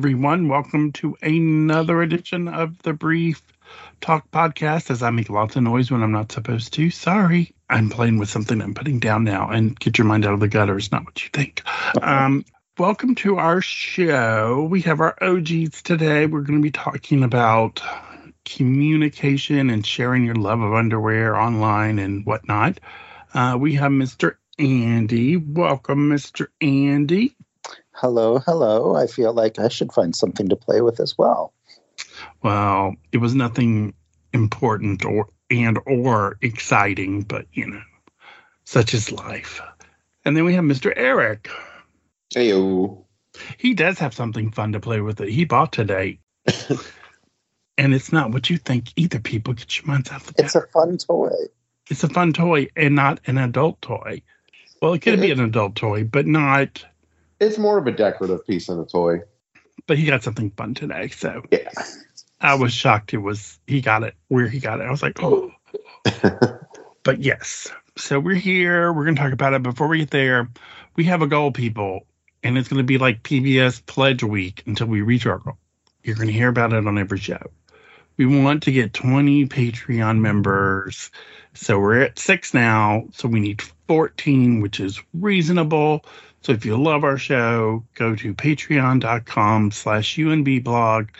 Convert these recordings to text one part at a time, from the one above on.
everyone. Welcome to another edition of the Brief Talk Podcast. As I make lots of noise when I'm not supposed to. Sorry, I'm playing with something I'm putting down now. And get your mind out of the gutter is not what you think. Um, welcome to our show. We have our OGs today. We're going to be talking about communication and sharing your love of underwear online and whatnot. Uh, we have Mr. Andy. Welcome, Mr. Andy. Hello, hello. I feel like I should find something to play with as well. Well, it was nothing important or and or exciting, but you know, such is life. And then we have Mr. Eric. Heyo. He does have something fun to play with that he bought today. and it's not what you think either, people. Get your minds off the It's a fun toy. It's a fun toy and not an adult toy. Well, it could be an adult toy, but not It's more of a decorative piece than a toy. but he got something fun today. So Yeah. I was shocked it was he got it where he got it. I was like, oh. but yes. So we're here. We're going to talk about it. Before we get there, we have a goal, people, and it's going to be like PBS Pledge Week until we reach our goal. You're going to hear about it on every show. We want to get 20 Patreon members. So we're at six now. So we need 14, which is reasonable. So if you love our show, go to patreon.com slash unbblog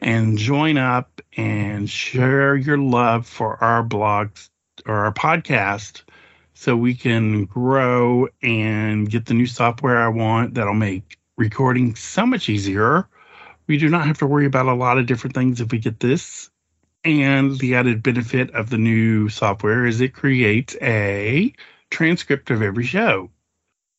and join up and share your love for our blogs or our podcast so we can grow and get the new software I want that'll make recording so much easier. We do not have to worry about a lot of different things if we get this. And the added benefit of the new software is it creates a transcript of every show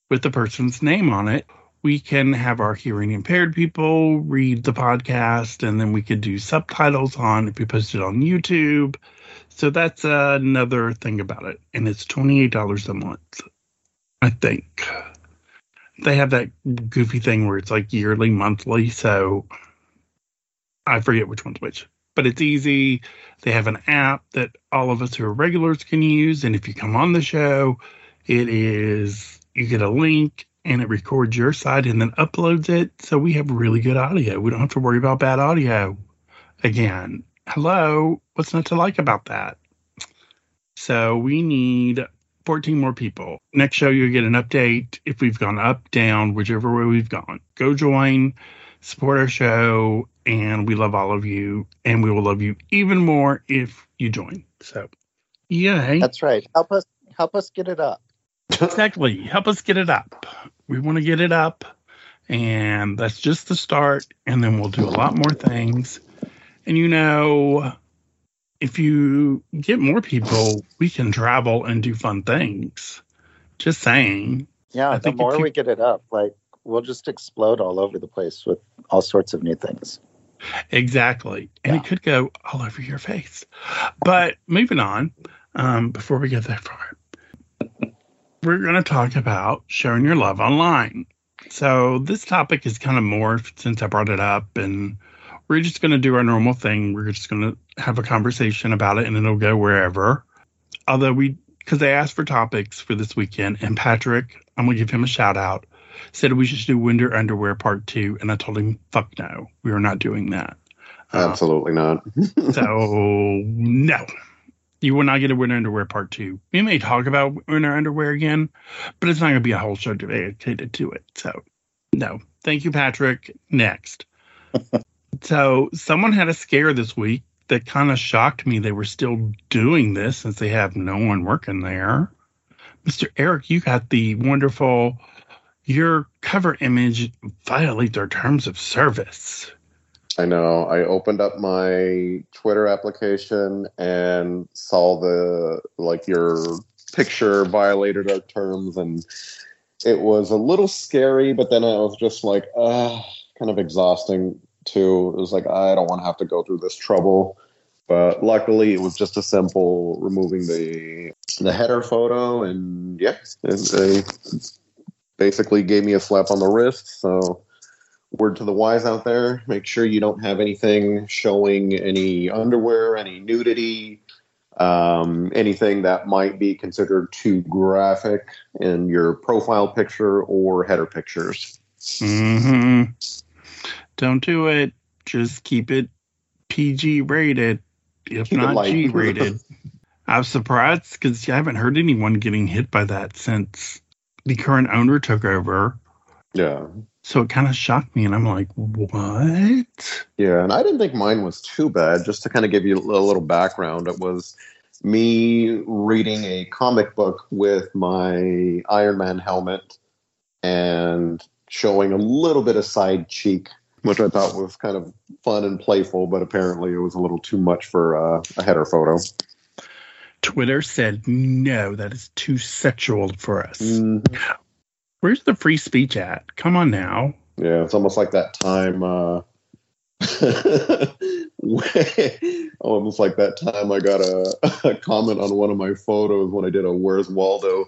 with the person's name on it. We can have our hearing impaired people read the podcast, and then we could do subtitles on if we post it on YouTube. So that's another thing about it. And it's $28 a month, I think. They have that goofy thing where it's like yearly, monthly. So I forget which one's which. But it's easy. They have an app that all of us who are regulars can use. And if you come on the show, it is, you get a link and it records your side and then uploads it. So we have really good audio. We don't have to worry about bad audio again. Hello. What's not to like about that? So we need 14 more people. Next show, you'll get an update if we've gone up, down, whichever way we've gone. Go join, support our show, and we love all of you. And we will love you even more if you join. So, yay. That's right. Help us help us get it up. Exactly. Help us get it up. We want to get it up. And that's just the start. And then we'll do a lot more things. And you know, if you get more people, we can travel and do fun things. Just saying. Yeah, I the think more you- we get it up, like we'll just explode all over the place with all sorts of new things. Exactly. And Yeah. it could go all over your face. But moving on, um, before we get that far, we're going to talk about sharing your love online. So this topic is kind of morphed since I brought it up, and we're just going to do our normal thing. We're just going to have a conversation about it, and it'll go wherever. Although we, because they asked for topics for this weekend, and Patrick, I'm going to give him a shout out, said we should do winter underwear part two, and I told him, fuck no, we are not doing that. Absolutely not. so no, you will not get a winter underwear part two. We may talk about winter underwear again, but it's not going to be a whole show dedicated to it. So no, thank you, Patrick. Next. so someone had a scare this week that kind of shocked me. They were still doing this since they have no one working there. Mr. Eric, you got the wonderful. Your cover image violates their terms of service. I know. I opened up my Twitter application and saw the like your picture violated our terms, and it was a little scary. But then I was just like, uh, kind of exhausting too. It was like I don't want to have to go through this trouble. But luckily, it was just a simple removing the the header photo, and yeah, they basically gave me a slap on the wrist. So word to the wise out there make sure you don't have anything showing any underwear any nudity um, anything that might be considered too graphic in your profile picture or header pictures hmm Don't do it. Just keep it PG rated, if Keep not. G rated. I'm surprised because I haven't heard anyone getting hit by that since the current owner took over. Yeah. So it kind of shocked me, and I'm like, what? Yeah, and I didn't think mine was too bad. Just to kind of give you a little background, it was me reading a comic book with my Iron Man helmet and showing a little bit of side cheek, which I thought was kind of fun and playful, but apparently it was a little too much for uh, a header photo. Twitter said, no, that is too sexual for us. Mhm. Where's the free speech at? Come on now. Yeah, it's almost like that time. Uh, almost like that time I got a, a comment on one of my photos when I did a "Where's Waldo"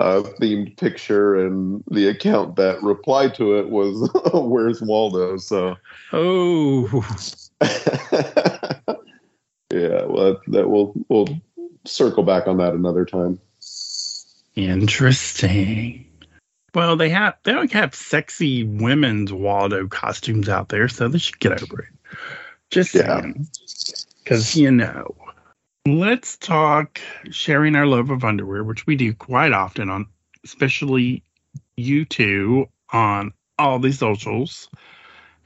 uh, themed picture, and the account that replied to it was "Where's Waldo." So, Oh, yeah, well, that we'll we'll circle back on that another time. interesting. Well, they have they don't have sexy women's Waldo costumes out there, so they should get over it. Just Yeah. because you know. Let's talk sharing our love of underwear, which we do quite often on, especially you two on all the socials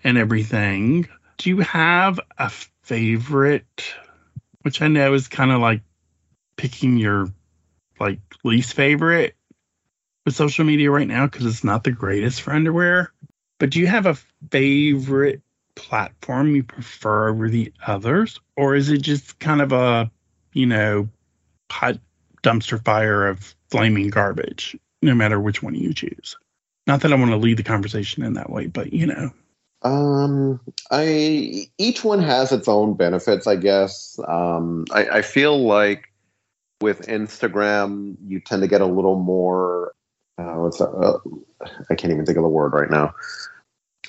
and everything. Do you have a favorite? Which I know is kind of like picking your like least favorite with social media right now because it's not the greatest for underwear. But do you have a favorite platform you prefer over the others, or is it just kind of a you know hot dumpster fire of flaming garbage, no matter which one you choose? Not that I want to lead the conversation in that way, but you know, Um, I each one has its own benefits, I guess. Um, I, I feel like with Instagram, you tend to get a little more. Uh, what's that? Uh, I can't even think of the word right now.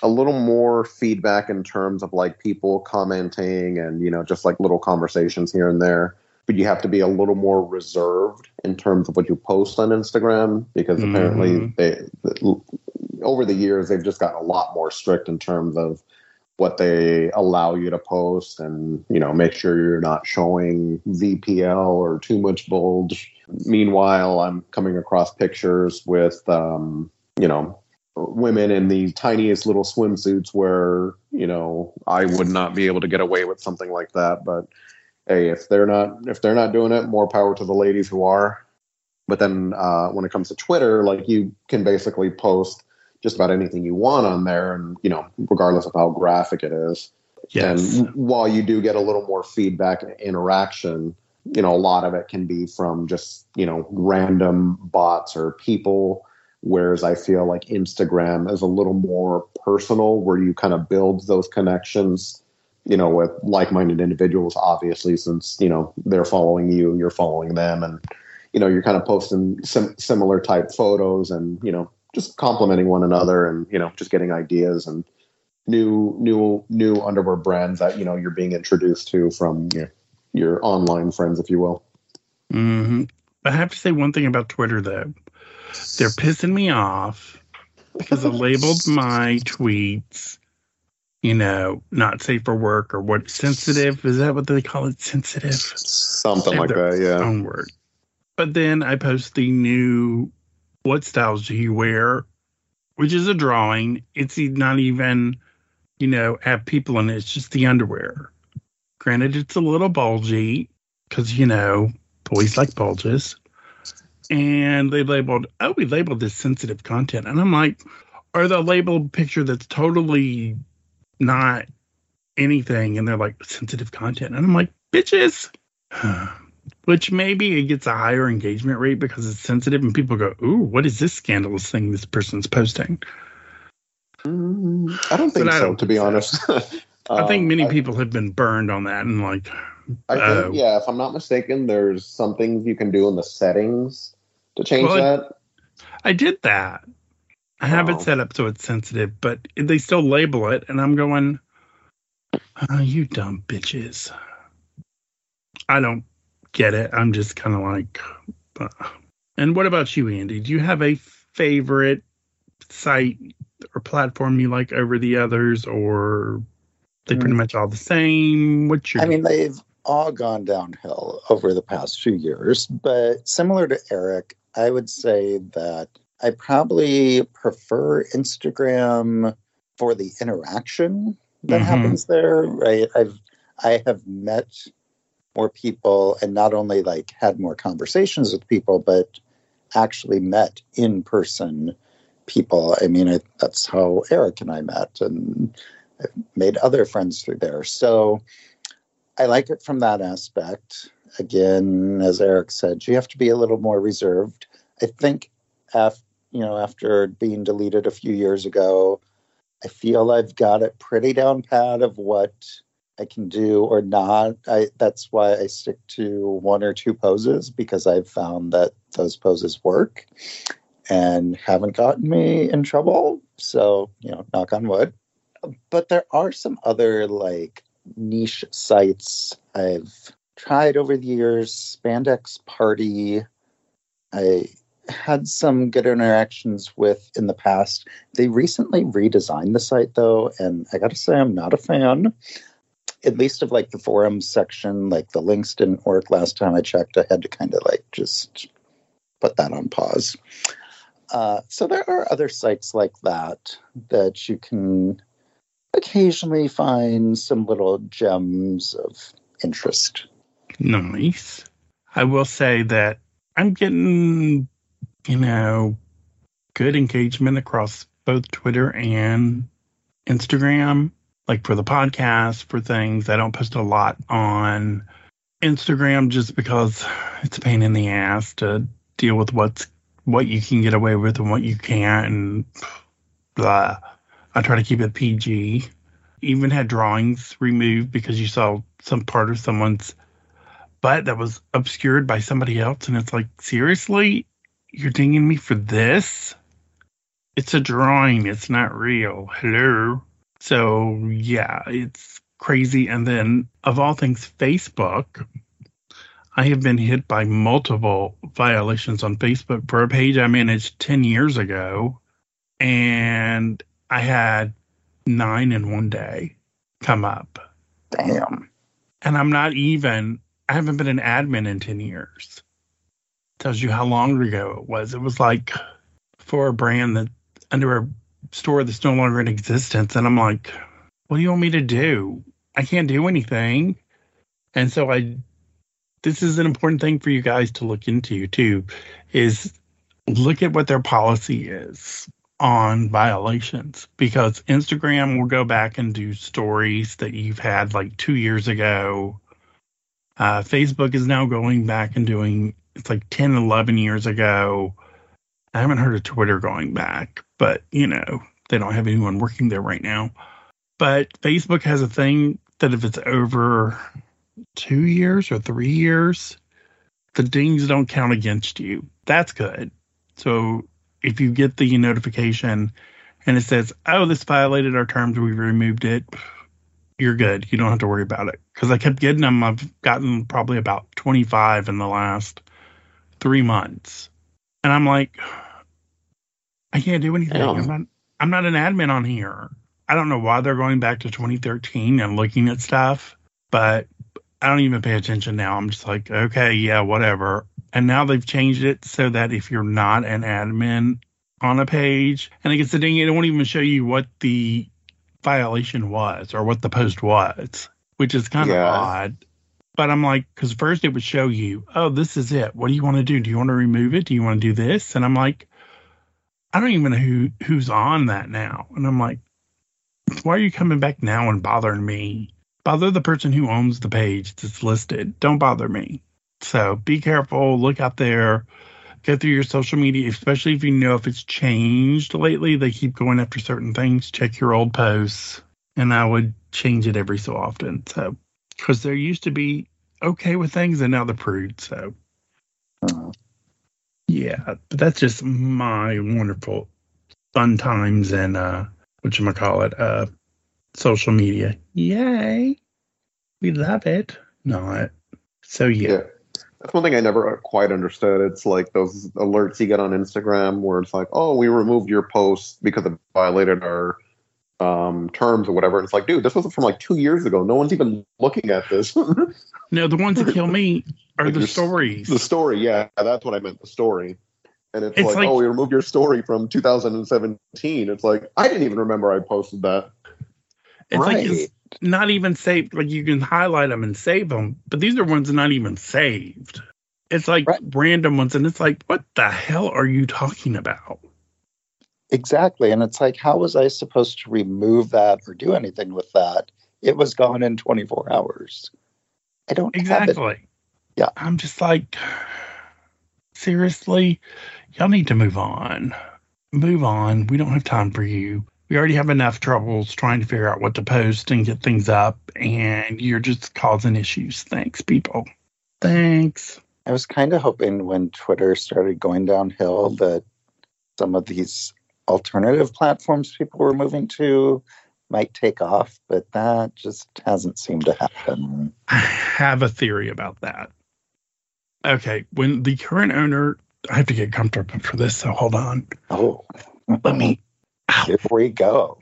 A little more feedback in terms of like people commenting and you know just like little conversations here and there. But you have to be a little more reserved in terms of what you post on Instagram because apparently Mhm. they over the years they've just gotten a lot more strict in terms of what they allow you to post and you know make sure you're not showing VPL or too much bulge. Meanwhile, I'm coming across pictures with um, you know women in the tiniest little swimsuits where you know I would not be able to get away with something like that. But hey, if they're not if they're not doing it, more power to the ladies who are. But then uh, when it comes to Twitter, like you can basically post just about anything you want on there, and you know, regardless of how graphic it is. yes, And while you do get a little more feedback and interaction, you know, a lot of it can be from just you know random bots or people. Whereas I feel like Instagram is a little more personal, where you kind of build those connections, you know, with like-minded individuals. Obviously, since you know they're following you, you're following them, and you know you're kind of posting sim- similar type photos, and you know just complimenting one another, and you know just getting ideas and new new new underwear brands that you know you're being introduced to from your your online friends, if you will. hmm I have to say one thing about Twitter though. They're pissing me off because I labeled my tweets, you know, not safe for work or what sensitive. Is that what they call it? Sensitive? Something like that, yeah. Own word. But then I post the new what styles do you wear, which is a drawing. It's not even, you know, have people in it. It's just the underwear. Granted, it's a little bulgy because, you know, boys like bulges. And they labeled, oh, we labeled this sensitive content. And I'm like, or the labeled picture that's totally not anything. And they're like, sensitive content. And I'm like, bitches. Which maybe it gets a higher engagement rate because it's sensitive and people go, ooh, what is this scandalous thing this person's posting? Mm, I don't think I so, don't to be honest. I think Um, many I- people have been burned on that and like, I think, Oh. yeah, if I'm not mistaken, there's some things you can do in the settings to change Well, that. I did that. I have Oh. it set up so it's sensitive, but they still label it, and I'm going, oh, you dumb bitches. I don't get it. I'm just kind of like, uh. and what about you, Andy? Do you have a favorite site or platform you like over the others, or they pretty much all the same? What's your I mean, they've all gone downhill over the past few years, but similar to Eric, I would say that I probably prefer Instagram for the interaction that Mhm. happens there. Right? I've I have met more people and not only like had more conversations with people, but actually met in person people. I mean, I, that's how Eric and I met, and I've made other friends through there. So I like it from that aspect. Again, as Eric said, you have to be a little more reserved. I think, af- you know, after being deleted a few years ago, I feel I've got it pretty down pat of what I can do or not. I that's why I stick to one or two poses because I've found that those poses work and haven't gotten me in trouble. So, you know, knock on wood. But there are some other like niche sites I've tried over the years. Spandex Party, I had some good interactions with in the past. They recently redesigned the site though, and I gotta say, I'm not a fan. At least of like the forums section, like the links didn't work last time I checked. I had to kind of like just put that on pause. Uh, so there are other sites like that that you can occasionally find some little gems of interest. Nice. I will say that I'm getting, you know, good engagement across both Twitter and Instagram. Like for the podcast, for things, I don't post a lot on Instagram just because it's a pain in the ass to deal with what's what you can get away with and what you can't, and blah. I try to keep it PG. Even had drawings removed because you saw some part of someone's butt that was obscured by somebody else, and it's like, seriously, you're dinging me for this? It's a drawing. It's not real. Hello. So yeah, it's crazy. And then of all things, Facebook. I have been hit by multiple violations on Facebook for a page I managed 10 years ago. And I had nine in one day come up. Damn. And I'm not even, I haven't been an admin in 10 years. Tells you how long ago it was. It was like for a brand that under a store that's no longer in existence. And I'm like, what do you want me to do? I can't do anything. And so I, this is an important thing for you guys to look into too, is look at what their policy is on violations because Instagram will go back and do stories that you've had like two years ago. Uh, Facebook is now going back and doing it's like 10, 11 years ago. I haven't heard of Twitter going back, but you know, they don't have anyone working there right now. But Facebook has a thing that if it's over two years or three years, the dings don't count against you. That's good. So if you get the notification and it says, "Oh, this violated our terms, we removed it," you're good. You don't have to worry about it. Because I kept getting them. I've gotten probably about 25 in the last three months, and I'm like, I can't do anything. I'm not. I'm not an admin on here. I don't know why they're going back to 2013 and looking at stuff, but I don't even pay attention now. I'm just like, okay, yeah, whatever. And now they've changed it so that if you're not an admin on a page and it gets the ding, it won't even show you what the violation was or what the post was, which is kind Yeah. of odd. But I'm like, because first it would show you, oh, this is it. What do you want to do? Do you want to remove it? Do you want to do this? And I'm like, I don't even know who who's on that now. And I'm like, why are you coming back now and bothering me? Bother the person who owns the page that's listed. Don't bother me. So be careful. Look out there. Go through your social media, especially if you know if it's changed lately. They keep going after certain things. Check your old posts, and I would change it every so often. So because there used to be okay with things, and now they're prude. So Uh, yeah, but that's just my wonderful fun times and uh what you call it uh social media. Yay. We love it. Not. So yeah. Yeah. That's one thing I never quite understood. It's like those alerts you get on Instagram where it's like, "Oh, we removed your post because it violated our um, terms or whatever." And it's like, dude, this was from like two years ago. No one's even looking at this. No, the ones that kill me are Like the your stories. the story, yeah, that's what I meant. The story. And it's, It's like, like- oh, we removed your story from 2017. It's like I didn't even remember I posted that. It's right. like not even saved. Like you can highlight them and save them, but these are ones not even saved. It's like Right. random ones, and it's like, what the hell are you talking about? exactly. And it's like, how was I supposed to remove that or do anything with that? It was gone in 24 hours. I don't have it. Exactly. Yeah. I'm just like, seriously, y'all need to move on. Move on. We don't have time for you. We already have enough troubles trying to figure out what to post and get things up, and you're just causing issues. Thanks, people. Thanks. I was kind of hoping when Twitter started going downhill that some of these alternative platforms people were moving to might take off, but that just hasn't seemed to happen. I have a theory about that. Okay, when the current owner, I have to get comfortable for this, so hold on. Oh, Let me. Ow. here we go.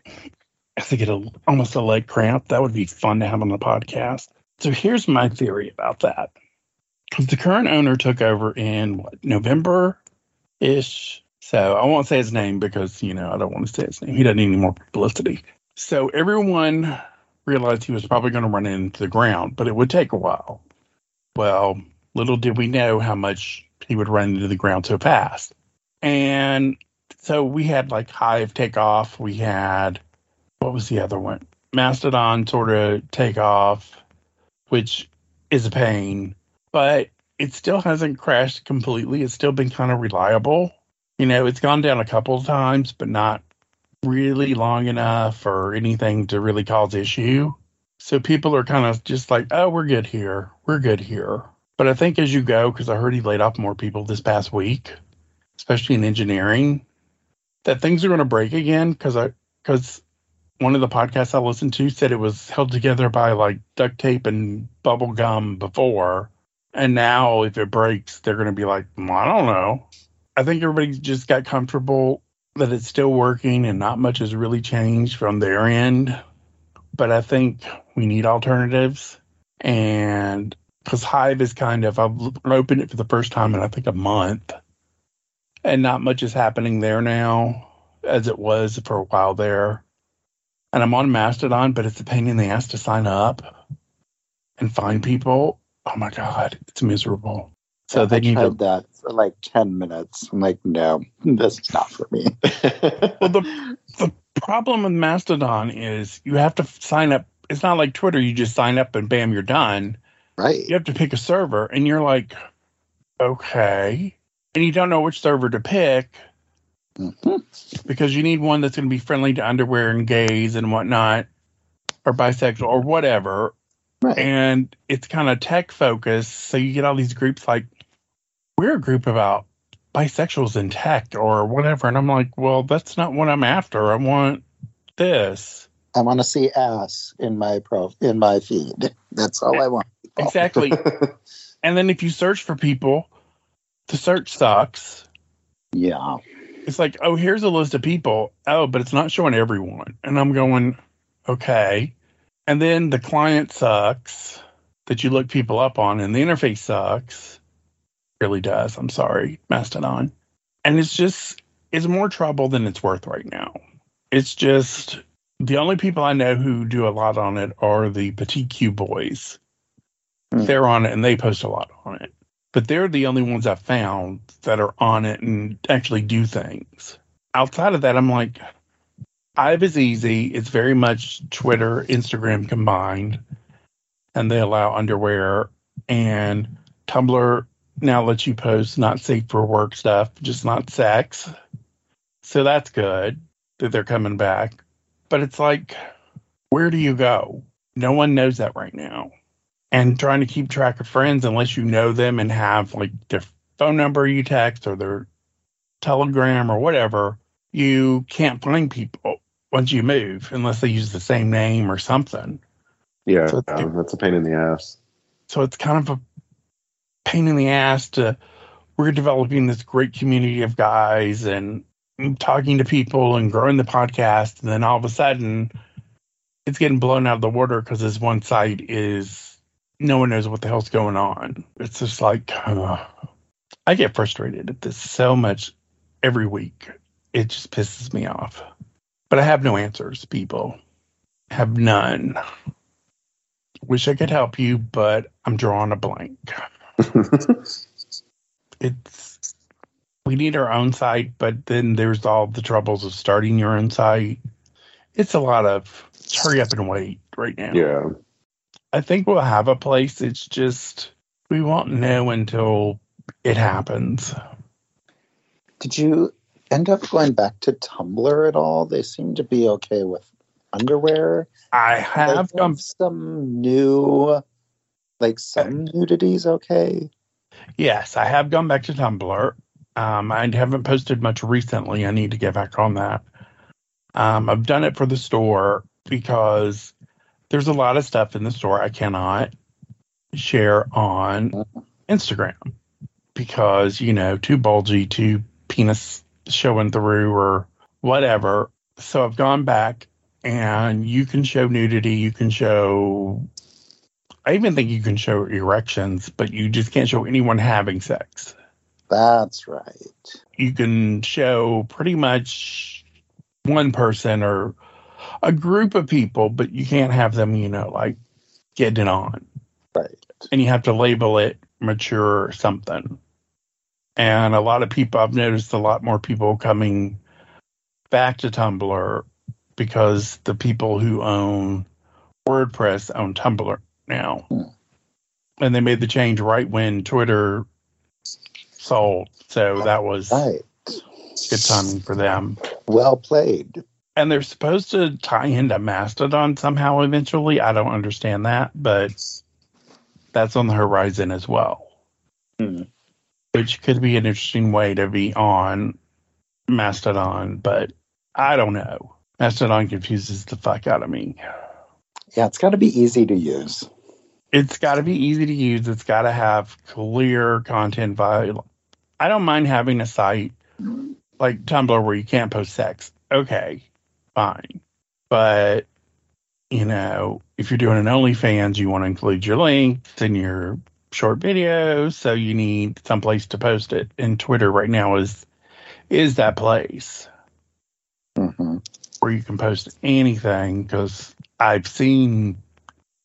I think to get almost a leg cramp. That would be fun to have on the podcast. So here's my theory about that. Because the current owner took over in what November ish. So I won't say his name because you know I don't want to say his name. He doesn't need any more publicity. So everyone realized he was probably going to run into the ground, but it would take a while. Well, little did we know how much he would run into the ground so fast. And so we had like Hive take off. We had what was the other one? Mastodon sort of take off, which is a pain, but it still hasn't crashed completely. It's still been kind of reliable. You know, it's gone down a couple of times, but not really long enough or anything to really cause issue. So people are kind of just like, oh, we're good here. We're good here. But I think as you go, because I heard he laid off more people this past week, especially in engineering, that things are going to break again because I because one of the podcasts I listened to said it was held together by like duct tape and bubble gum before, and now if it breaks, they're going to be like, "Mm, I don't know. I think everybody just got comfortable that it's still working and not much has really changed from their end. But I think we need alternatives, and because Hive is kind of I've opened it for the first time in I think a month, and not much is happening there now as it was for a while there. And I'm on Mastodon, but it's a pain in the ass to sign up and find people. Oh my god, it's miserable. So they I need tried to. that for like 10 minutes. I'm like, no, this is not for me. Well, the the problem with Mastodon is you have to sign up. It's not like Twitter. You just sign up and bam, you're done. Right. You have to pick a server, and you're like, okay, and you don't know which server to pick Mhm. because you need one that's going to be friendly to underwear and gays and whatnot, or bisexual or whatever. Right. And it's kind of tech focused, so you get all these groups like we're a group about bisexuals in tech or whatever, and I'm like, well, that's not what I'm after. I want this I want to see ass in my pro in my feed. That's all I want. exactly. and then if you search for people, the search sucks. Yeah. it's like, oh, here's a list of people. Oh, but it's not showing everyone. And I'm going, okay. And then the client sucks that you look people up on, and the interface sucks. really does. I'm sorry, Mastodon. And it's just, it's more trouble than it's worth right now. It's just, the only people I know who do a lot on it are the Petit Q boys. Hmm. They're on it and they post a lot on it but they're the only ones I've found that are on it and actually do things. Outside of that, I'm like, Hive is easy. It's very much Twitter, Instagram combined, and they allow underwear. And Tumblr now lets you post not safe for work stuff, just not sex. So that's good that they're coming back. But it's like, where do you go? No one knows that right now and trying to keep track of friends unless you know them and have like their phone number you text or their telegram or whatever you can't find people once you move unless they use the same name or something Yeah, So it's- uh, that's a pain in the ass. so it's kind of a pain in the ass to we're developing this great community of guys and talking to people and growing the podcast and then all of a sudden it's getting blown out of the water because this one site is no one knows what the hell's going on it's just like uh, i get frustrated at this so much every week it just pisses me off but i have no answers people have none wish i could help you but i'm drawing a blank it's we need our own site, but then there's all the troubles of starting your own site. It's a lot of hurry up and wait right now. yeah. I think we'll have a place. It's just we won't know until it happens. Did you end up going back to Tumblr at all? They seem to be okay with underwear. I have gone some new, like some nudities. Okay. Yes, I have gone back to Tumblr. Um, I haven't posted much recently. I need to get back on that. Um, I've done it for the store because there's a lot of stuff in the store I cannot share on Instagram because, you know, too bulgy, too penis showing through or whatever. So I've gone back and you can show nudity, you can show I even think you can show erections, but you just can't show anyone having sex. That's right. You can show pretty much one person or a group of people, but you can't have them, you know, like getting on. Right. And you have to label it mature or something. And a lot of people, I've noticed a lot more people coming back to Tumblr because the people who own WordPress own Tumblr now. Hmm. And they made the change right when Twitter sold. So that was Right. good timing for them. Well played. And they're supposed to tie into Mastodon somehow eventually. I don't understand that, but that's on the horizon as well. Hmm. Which could be an interesting way to be on Mastodon, but I don't know. Mastodon confuses the fuck out of me. Yeah, it's got to be easy to use. It's got to be easy to use. It's got to have clear content value. I don't mind having a site like Tumblr where you can't post sex. Okay, fine. But, you know, if you're doing an OnlyFans, you want to include your links and your short videos. So you need some place to post it. And Twitter right now is is that place hmm where you can post anything because I've seen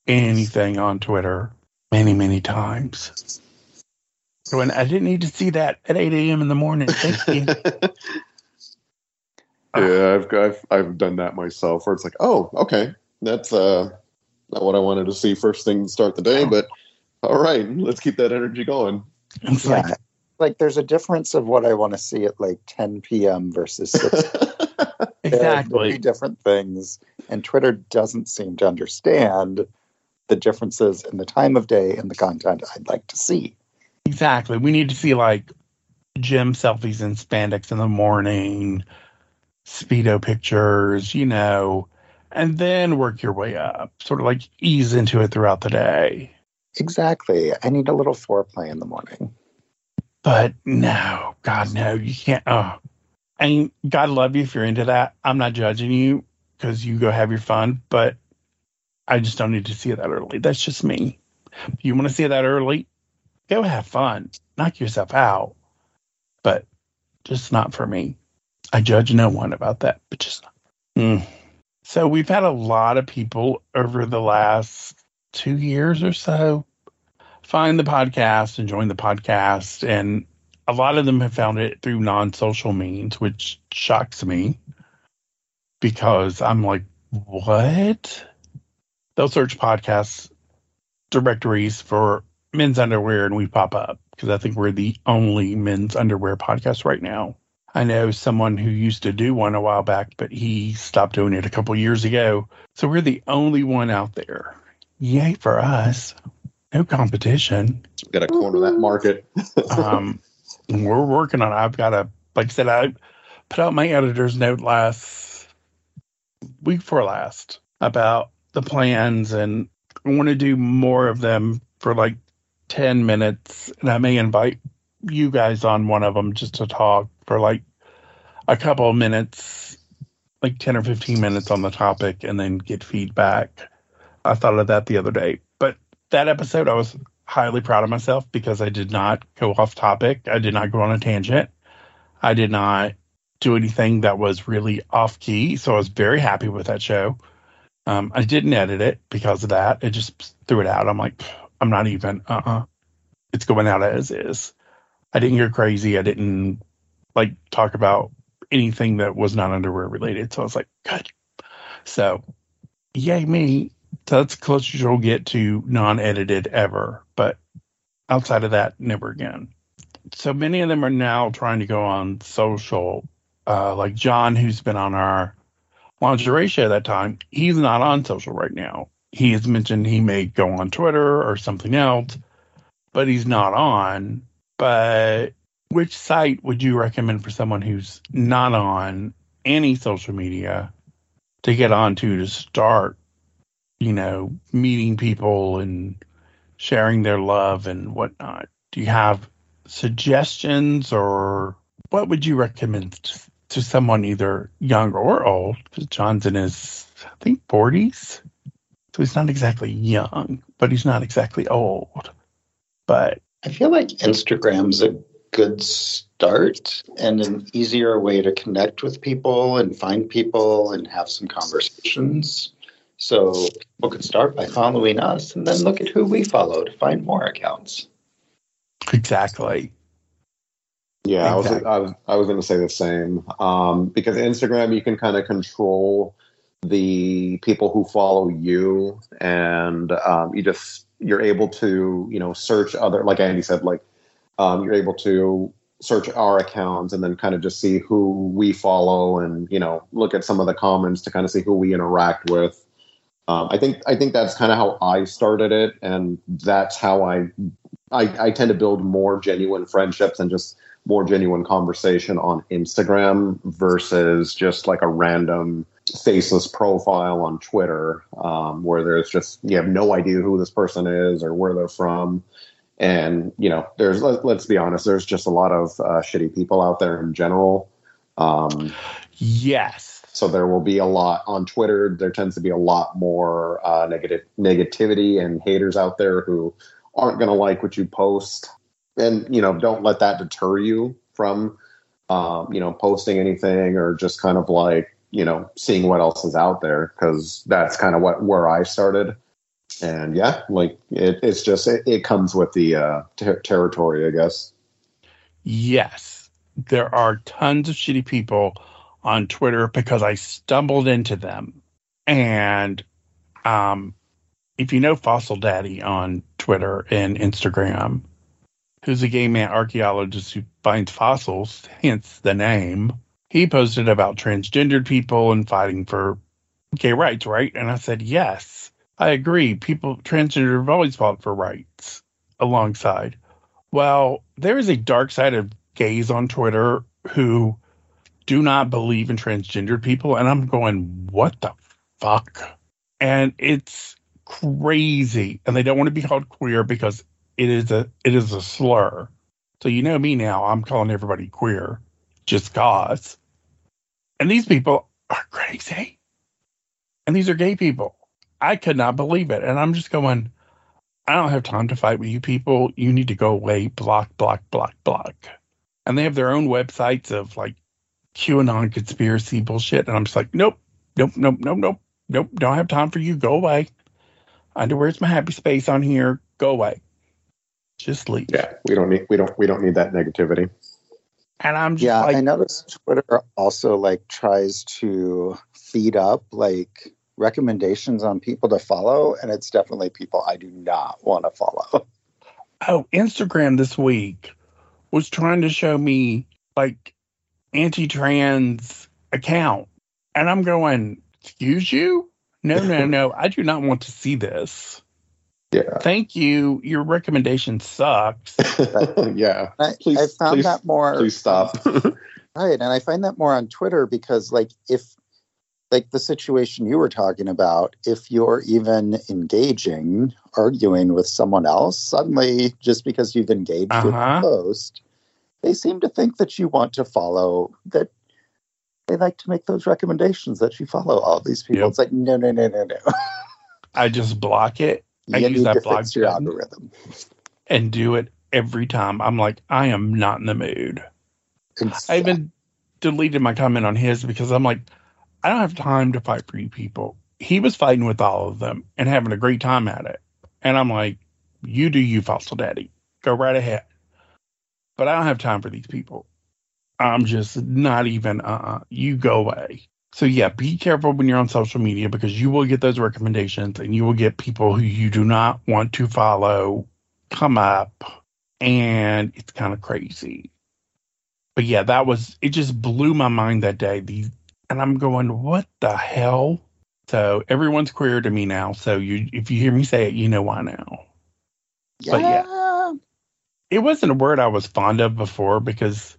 anything on Twitter many, many times. So and I didn't need to see that at 8 a.m. in the morning. Thank you. yeah, I've, I've I've done that myself. Where it's like, oh, okay, that's uh not what I wanted to see first thing to start the day, but all right, let's keep that energy going. It's Yeah. like, Like there's a difference of what I want to see at like 10 p.m. versus 6. They're exactly. different things. And Twitter doesn't seem to understand the differences in the time of day and the content I'd like to see. Exactly. We need to see like gym selfies in spandex in the morning, speedo pictures, you know, and then work your way up. Sort of like ease into it throughout the day. Exactly. I need a little foreplay in the morning. But no, God, no, you can't. Oh, I mean, God love you if you're into that. I'm not judging you because you go have your fun, but I just don't need to see it that early. That's just me. If you want to see it that early, go have fun, knock yourself out, but just not for me. I judge no one about that, but just. Mm. So we've had a lot of people over the last two years or so find the podcast and join the podcast. And a lot of them have found it through non social means, which shocks me because I'm like, what? They'll search podcasts directories for men's underwear and we pop up because I think we're the only men's underwear podcast right now. I know someone who used to do one a while back, but he stopped doing it a couple years ago. So we're the only one out there. Yay for us. No competition. Got to corner that market. um, we're working on it. I've got a, like I said, I put out my editor's note last week before last about the plans, and I want to do more of them for like 10 minutes, and I may invite you guys on one of them just to talk for like a couple of minutes, like 10 or 15 minutes on the topic, and then get feedback. I thought of that the other day. But that episode, I was highly proud of myself because I did not go off topic. I did not go on a tangent. I did not do anything that was really off key. So I was very happy with that show. Um, I didn't edit it because of that. I just threw it out. I'm like, I'm not even, uh uh It's going out as is. I didn't get crazy. I didn't like talk about anything that was not underwear related. So I was like, good. So, yay me. That's the closest you'll get to non edited ever. But outside of that, never again. So many of them are now trying to go on social. Uh, like John, who's been on our lingerie show that time, he's not on social right now. He has mentioned he may go on Twitter or something else, but he's not on. But which site would you recommend for someone who's not on any social media to get onto to start, you know, meeting people and sharing their love and whatnot? Do you have suggestions or what would you recommend to, someone either young or old? Because John's in his, I think, 40s. So he's not exactly young, but he's not exactly old. But I feel like Instagram's a good start and an easier way to connect with people and find people and have some conversations. So people could start by following us and then look at who we follow to find more accounts. exactly. Yeah, Exactly. I was I was going to say the same um, because Instagram you can kind of control the people who follow you, and um, you just you're able to you know search other like Andy said like um, you're able to search our accounts and then kind of just see who we follow and you know look at some of the comments to kind of see who we interact with. Um, I think I think that's kind of how I started it, and that's how I, I I tend to build more genuine friendships and just more genuine conversation on Instagram versus just like a random faceless profile on Twitter, um, where there's just you have no idea who this person is or where they're from. And you know, there's let, let's be honest, there's just a lot of uh, shitty people out there in general. Um, Yes. so there will be a lot on Twitter. There tends to be a lot more uh, negative negativity and haters out there who aren't going to like what you post, and you know don't let that deter you from um, you know posting anything or just kind of like you know seeing what else is out there because that's kind of what where I started. And yeah, like it, it's just it, it comes with the uh, ter- territory, I guess. Yes. There are tons of shitty people on Twitter because I stumbled into them. And um, if you know Fossil Daddy on Twitter and Instagram, who's a gay man archaeologist who finds fossils, hence the name, he posted about transgendered people and fighting for gay rights, right? And I said, yes, I agree. People, transgender have always fought for rights alongside. Well, there is a dark side of gays on Twitter who do not believe in transgendered people. And I'm going, what the fuck? And it's crazy. And they don't want to be called queer because it is a it is a slur. So you know me now, I'm calling everybody queer just cause. And these people are crazy. And these are gay people. I could not believe it. And I'm just going, I don't have time to fight with you people. You need to go away, block, block, block, block. And they have their own websites of like QAnon conspiracy bullshit. And I'm just like, nope, nope, nope, nope, nope, nope. Don't have time for you. Go away. Underwear's my happy space on here. Go away. Just leave. Yeah, we don't need we don't we don't need that negativity. And I'm just Yeah, like, I noticed Twitter also like tries to feed up like recommendations on people to follow, and it's definitely people I do not want to follow. oh, Instagram this week was trying to show me like anti-trans account, and I'm going, excuse you? No, no, no. I do not want to see this. Yeah, Thank you. Your recommendation sucks. yeah. I, Please- I found please- that more Please stop. right, and I find that more on Twitter because like if like the situation you were talking about, if you're even engaging, arguing with someone else, suddenly just because you've engaged with the Uh-huh. post, they seem to think that you want to follow that they like to make those recommendations that you follow all these people. Yep. It's like no no no no no. I just block it I you use that fix your algorithm. and do it every time. I'm like, I am not in the mood. I even deleted my comment on his because I'm like, I don't have time to fight for you people. He was fighting with all of them and having a great time at it. And I'm like, you do you, Fossil Daddy. Go right ahead. But I don't have time for these people. I'm just not even, uh uh you go away. So, yeah, be careful when you're on social media because you will get those recommendations and you will get people who you do not want to follow come up. And it's kind of crazy but yeah, that was it. Just blew my mind that day. The and I'm going, what the hell? So everyone's queer to me now. So you, if you hear me say it, you know why now. yeah. but yeah. It wasn't a word I was fond of before because,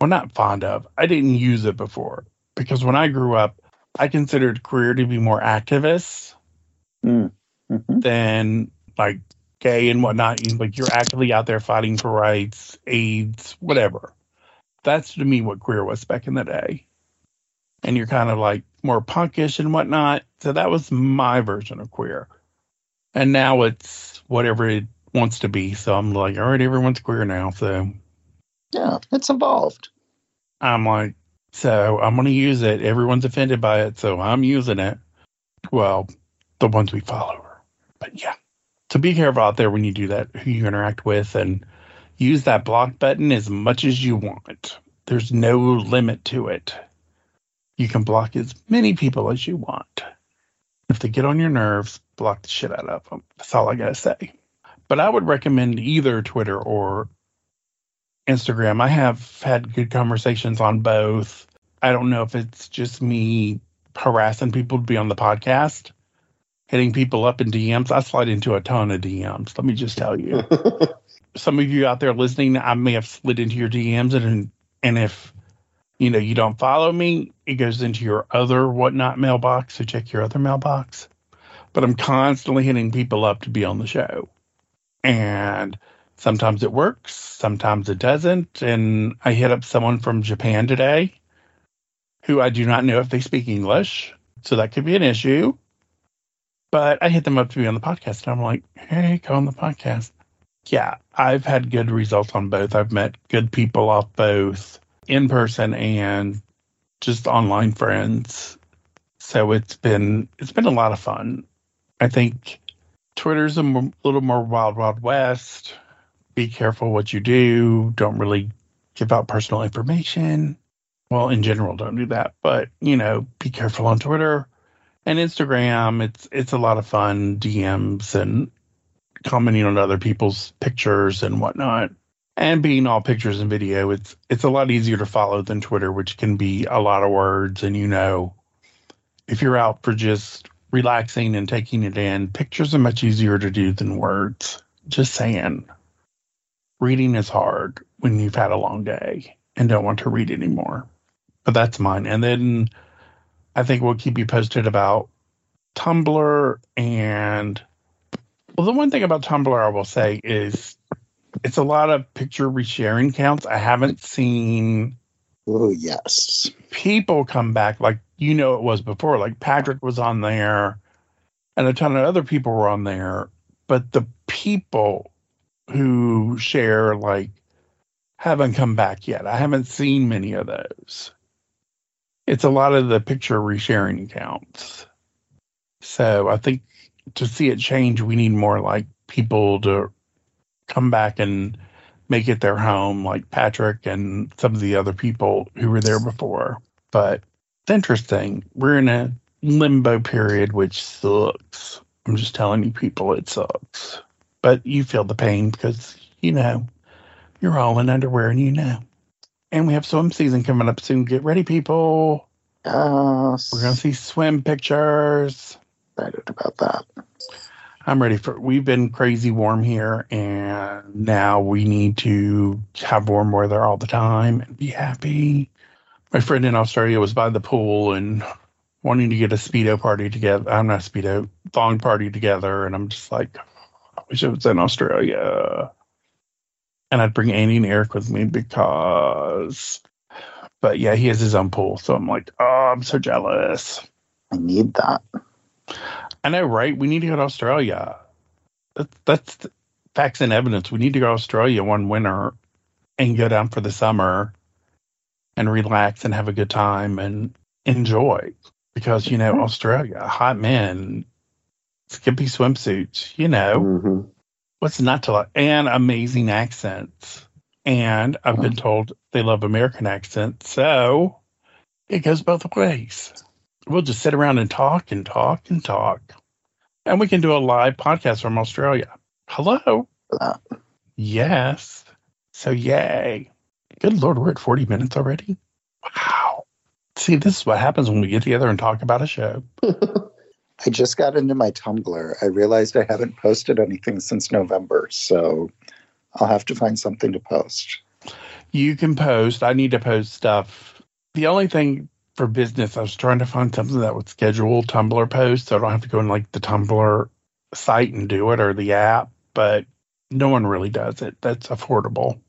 well, not fond of. I didn't use it before because when I grew up, I considered queer to be more activists Mhm. than like gay and whatnot. You- Like you're actively out there fighting for rights, AIDS, whatever. That's to me what queer was back in the day. And you're kind of like more punkish and whatnot. So that was my version of queer. And now it's whatever it wants to be. So I'm like, all right, everyone's queer now. So Yeah, it's evolved. I'm like, so I'm going to use it. Everyone's offended by it. So I'm using it. Well, the ones we follow. But yeah. So be careful out there when you do that, who you interact with, and use that block button as much as you want. There's no limit to it. You can block as many people as you want. If they get on your nerves, block the shit out of them. That's all I got to say. But I would recommend either Twitter or Instagram. I have had good conversations on both. I don't know if it's just me harassing people to be on the podcast, hitting people up in DMs. I slide into a ton of DMs. Let me just tell you. Some of you out there listening, I may have slid into your DMs, and and if you know you don't follow me, it goes into your other whatnot mailbox. So check your other mailbox. But I'm constantly hitting people up to be on the show, and sometimes it works, sometimes it doesn't. And I hit up someone from Japan today who I do not know if they speak English. So that could be an issue. But I hit them up to be on the podcast. And I'm like, hey, go on the podcast. Yeah, I've had good results on both. I've met good people off both in person and just online friends. So it's been it's been a lot of fun. I think Twitter's a little more wild wild west be careful what you do. Don't really give out personal information. Well, in general, don't do that. But you know, be careful on Twitter and Instagram. It's it's a lot of fun DMs and commenting on other people's pictures and whatnot. And being all pictures and video, it's it's a lot easier to follow than Twitter, which can be a lot of words. And you know, if you're out for just relaxing and taking it in, pictures are much easier to do than words. Just saying reading is hard when you've had a long day and don't want to read anymore. But that's mine. And then I think we'll keep you posted about Tumblr and well the one thing about Tumblr I will say is it's a lot of picture resharing counts. I haven't seen Oh yes. people come back like you know it was before. Like Patrick was on there and a ton of other people were on there. But the people who share like haven't come back yet. I haven't seen many of those. It's a lot of the picture resharing accounts. So I think to see it change, we need more like people to come back and make it their home, like Patrick and some of the other people who were there before. But it's interesting. We're in a limbo period, which sucks. I'm just telling you, people, it sucks. But you feel the pain because, you know, you're all in underwear and you know. And we have swim season coming up soon. Get ready, people. Yes. We're going to see swim pictures. excited about that. I'm ready for we've been crazy warm here and now we need to have warm weather all the time and be happy. My friend in Australia was by the pool and wanting to get a speedo party together. I'm not a speedo thong party together, and I'm just like, It was in Australia. And I'd bring Andy and Eric with me because, but yeah, he has his own pool, so I'm like, oh, I'm so jealous. I need that. I know, right? We need to go to Australia. That's that's facts and evidence. We need to go to Australia one winter and go down for the summer and relax and have a good time and enjoy because you know mm-hmm. Australia, hot men, skimpy swimsuits, you know, hmm what's not to like, and amazing accents. And I've been told they love American accents, so it goes both ways. We'll just sit around and talk and talk and talk, and we can do a live podcast from Australia. Hello. That. Yes. So yay. Good lord, we're at 40 minutes already. Wow. See, this is what happens when we get together and talk about a show. I just got into my Tumblr. I realized I haven't posted anything since November, so I'll have to find something to post. You can post. I need to post stuff. The only thing for business, I was trying to find something that would schedule Tumblr posts so I don't have to go in like the Tumblr site and do it or the app, but no one really does it. That's affordable.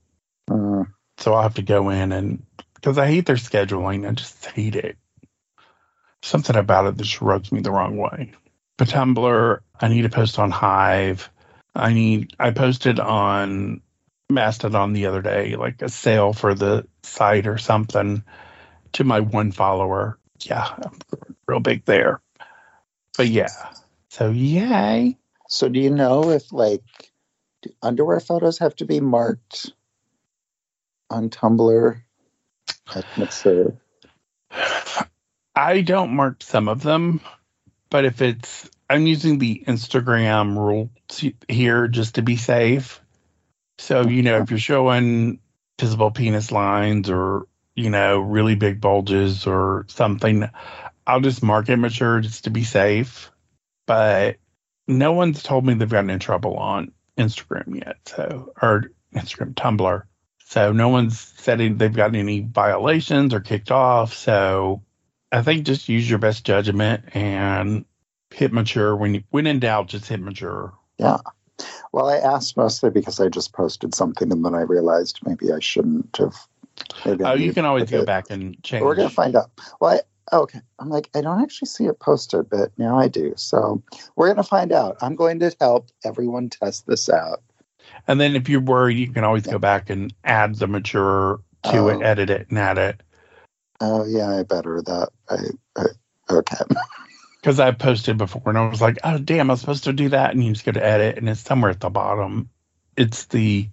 Uh, So I'll have to go in and because I hate their scheduling. I just hate it. Something about it that just rubs me the wrong way. But Tumblr, I need to post on Hive. I need I posted on Mastodon the other day, like a sale for the site or something to my one follower. Yeah, I'm real big there. But yeah. So yay. so, do you know if like do underwear photos have to be marked on Tumblr? I'm not sure. I don't mark some of them, but if it's, I'm using the Instagram rules here just to be safe. So, you know, if you're showing visible penis lines or, you know, really big bulges or something, I'll just mark it mature just to be safe. But no one's told me they've gotten in trouble on Instagram yet. So, or Instagram, Tumblr. So no one's said they've gotten any violations or kicked off. So I think just use your best judgment and hit mature when you, when in doubt, just hit mature. Yeah. Well, I asked mostly because I just posted something and then I realized maybe I shouldn't have. Oh, you can always go at- back and change. We're gonna find out. Well, I, okay. I'm like, I don't actually see it posted, but now I do. So we're gonna find out. I'm going to help everyone test this out. And then if you're worried, you can always go back and add the mature to Oh. it, edit it, and add it. Oh yeah, I better that. I, I okay. Because I posted before and I was like, oh, damn, I was supposed to do that. And you just go to edit and it's somewhere at the bottom. It's the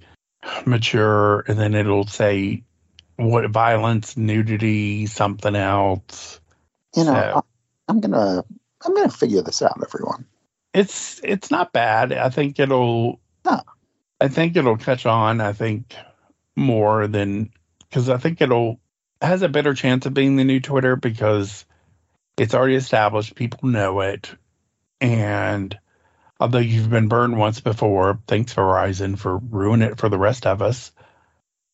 mature, and then it'll say what violence, nudity, something else. You know, So- I, I'm gonna I'm gonna figure this out, everyone. It's it's not bad. I think it'll. No. I think it'll catch on. I think more than because I think it'll has a better chance of being the new Twitter because it's already established. People know it, and although you've been burned once before, thanks Verizon for ruining it for the rest of us.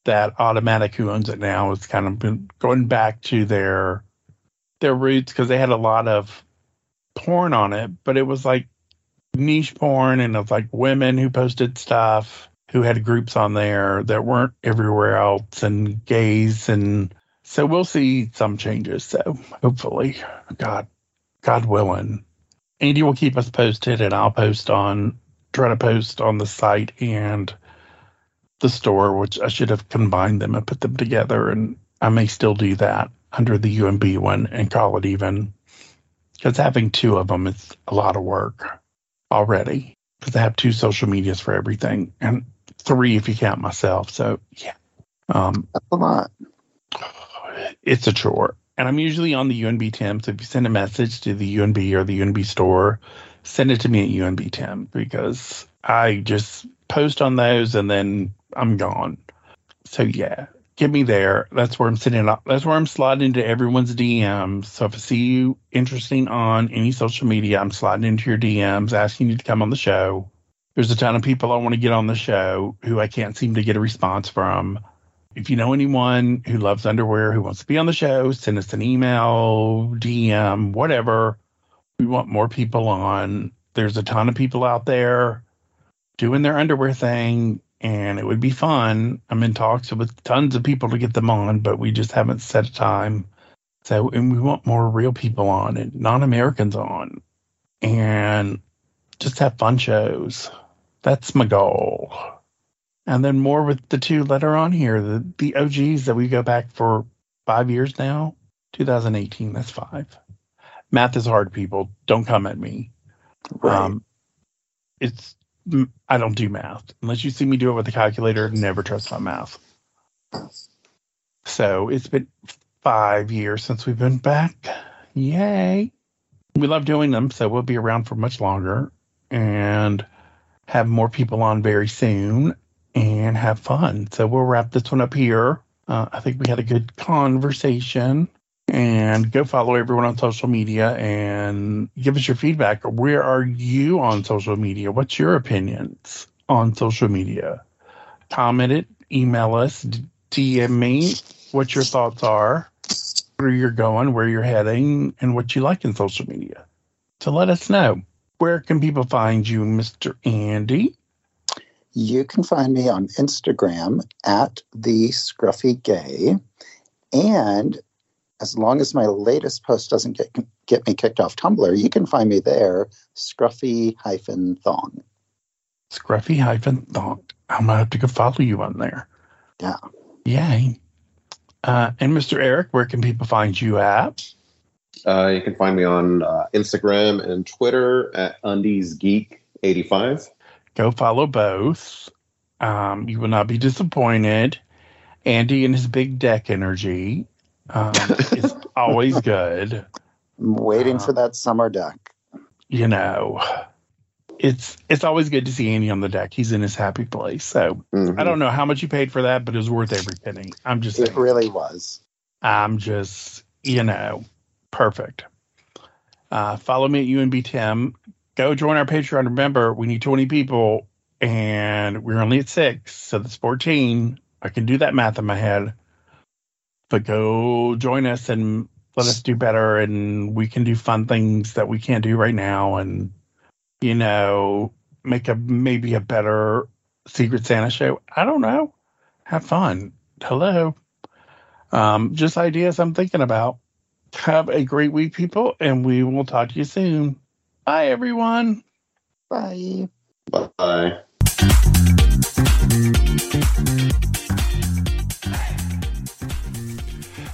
That Automattic who owns it now is kind of been going back to their their roots because they had a lot of porn on it, but it was like niche porn and it was like women who posted stuff who had groups on there that weren't everywhere else and gays and so we'll see some changes. So hopefully, God, God willing, Andy will keep us posted and I'll post on try to post on the site and the store, which I should have combined them and put them together and I may still do that under the UNB one and call it even because having two of them is a lot of work already because I have two social medias for everything and three if you count myself. So yeah, um, That's a lot. It's a chore. And I'm usually on the UNB Tim. So if you send a message to the UNB or the UNB store, send it to me at UNB Tim because I just post on those and then I'm gone. So yeah, get me there. That's where I'm sitting. That's where I'm sliding into everyone's DMs. So if I see you interesting on any social media, I'm sliding into your DMs asking you to come on the show. There's a ton of people I want to get on the show who I can't seem to get a response from. If you know anyone who loves underwear who wants to be on the show, send us an email, DM, whatever. We want more people on. There's a ton of people out there doing their underwear thing, and it would be fun. I'm in talks with tons of people to get them on, but we just haven't set a time. So, and we want more real people on and non Americans on, and just have fun shows. That's my goal and then more with the two that are on here, the the OGs that we go back for five years now. 2018, that's five. Math is hard, people. Don't come at me. Right. Um, it's I don't do math unless you see me do it with a calculator. Never trust my math. So it's been five years since we've been back. Yay! We love doing them, so we'll be around for much longer and have more people on very soon and have fun. So we'll wrap this one up here. Uh, I think we had a good conversation. And go follow everyone on social media and give us your feedback. Where are you on social media? What's your opinions on social media? Comment it, email us, DM me what your thoughts are, where you're going, where you're heading, and what you like in social media. So let us know. Where can people find you, Mr. Andy? You can find me on Instagram at the Scruffy Gay, and as long as my latest post doesn't get get me kicked off Tumblr, you can find me there, Scruffy hyphen thong. Scruffy hyphen thong. I'm gonna have to go follow you on there. Yeah. Yay. Uh, and Mr. Eric, where can people find you at? Uh, you can find me on uh, Instagram and Twitter at undiesgeek85 go follow both. Um, you will not be disappointed. Andy and his big deck energy um, is always good. I'm waiting for that summer deck. You know, it's it's always good to see Andy on the deck. He's in his happy place. So Mhm. I don't know how much you paid for that, but it was worth every penny. I'm just It saying. really was. I'm just, you know, perfect. Uh, follow me at UNB Tim. Go join our Patreon. Remember, we need 20 people and we're only at six. So that's 14. I can do that math in my head. But go join us and let us do better. And we can do fun things that we can't do right now. And, you know, make a maybe a better Secret Santa show. I don't know. Have fun. Hello. Um, just ideas I'm thinking about. Have a great week, people, and we will talk to you soon. Bye, everyone. Bye. Bye.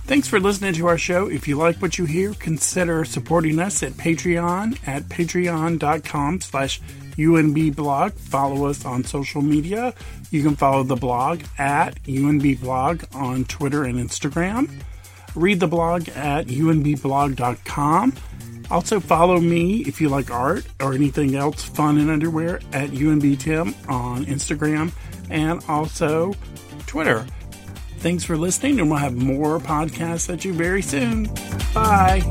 Thanks for listening to our show. If you like what you hear, consider supporting us at Patreon at patreon.com slash unbblog. Follow us on social media. You can follow the blog at unbblog on Twitter and Instagram. Read the blog at unbblog.com. Also follow me if you like art or anything else fun in underwear at unbtim on Instagram and also Twitter. Thanks for listening, and we'll have more podcasts at you very soon. Bye.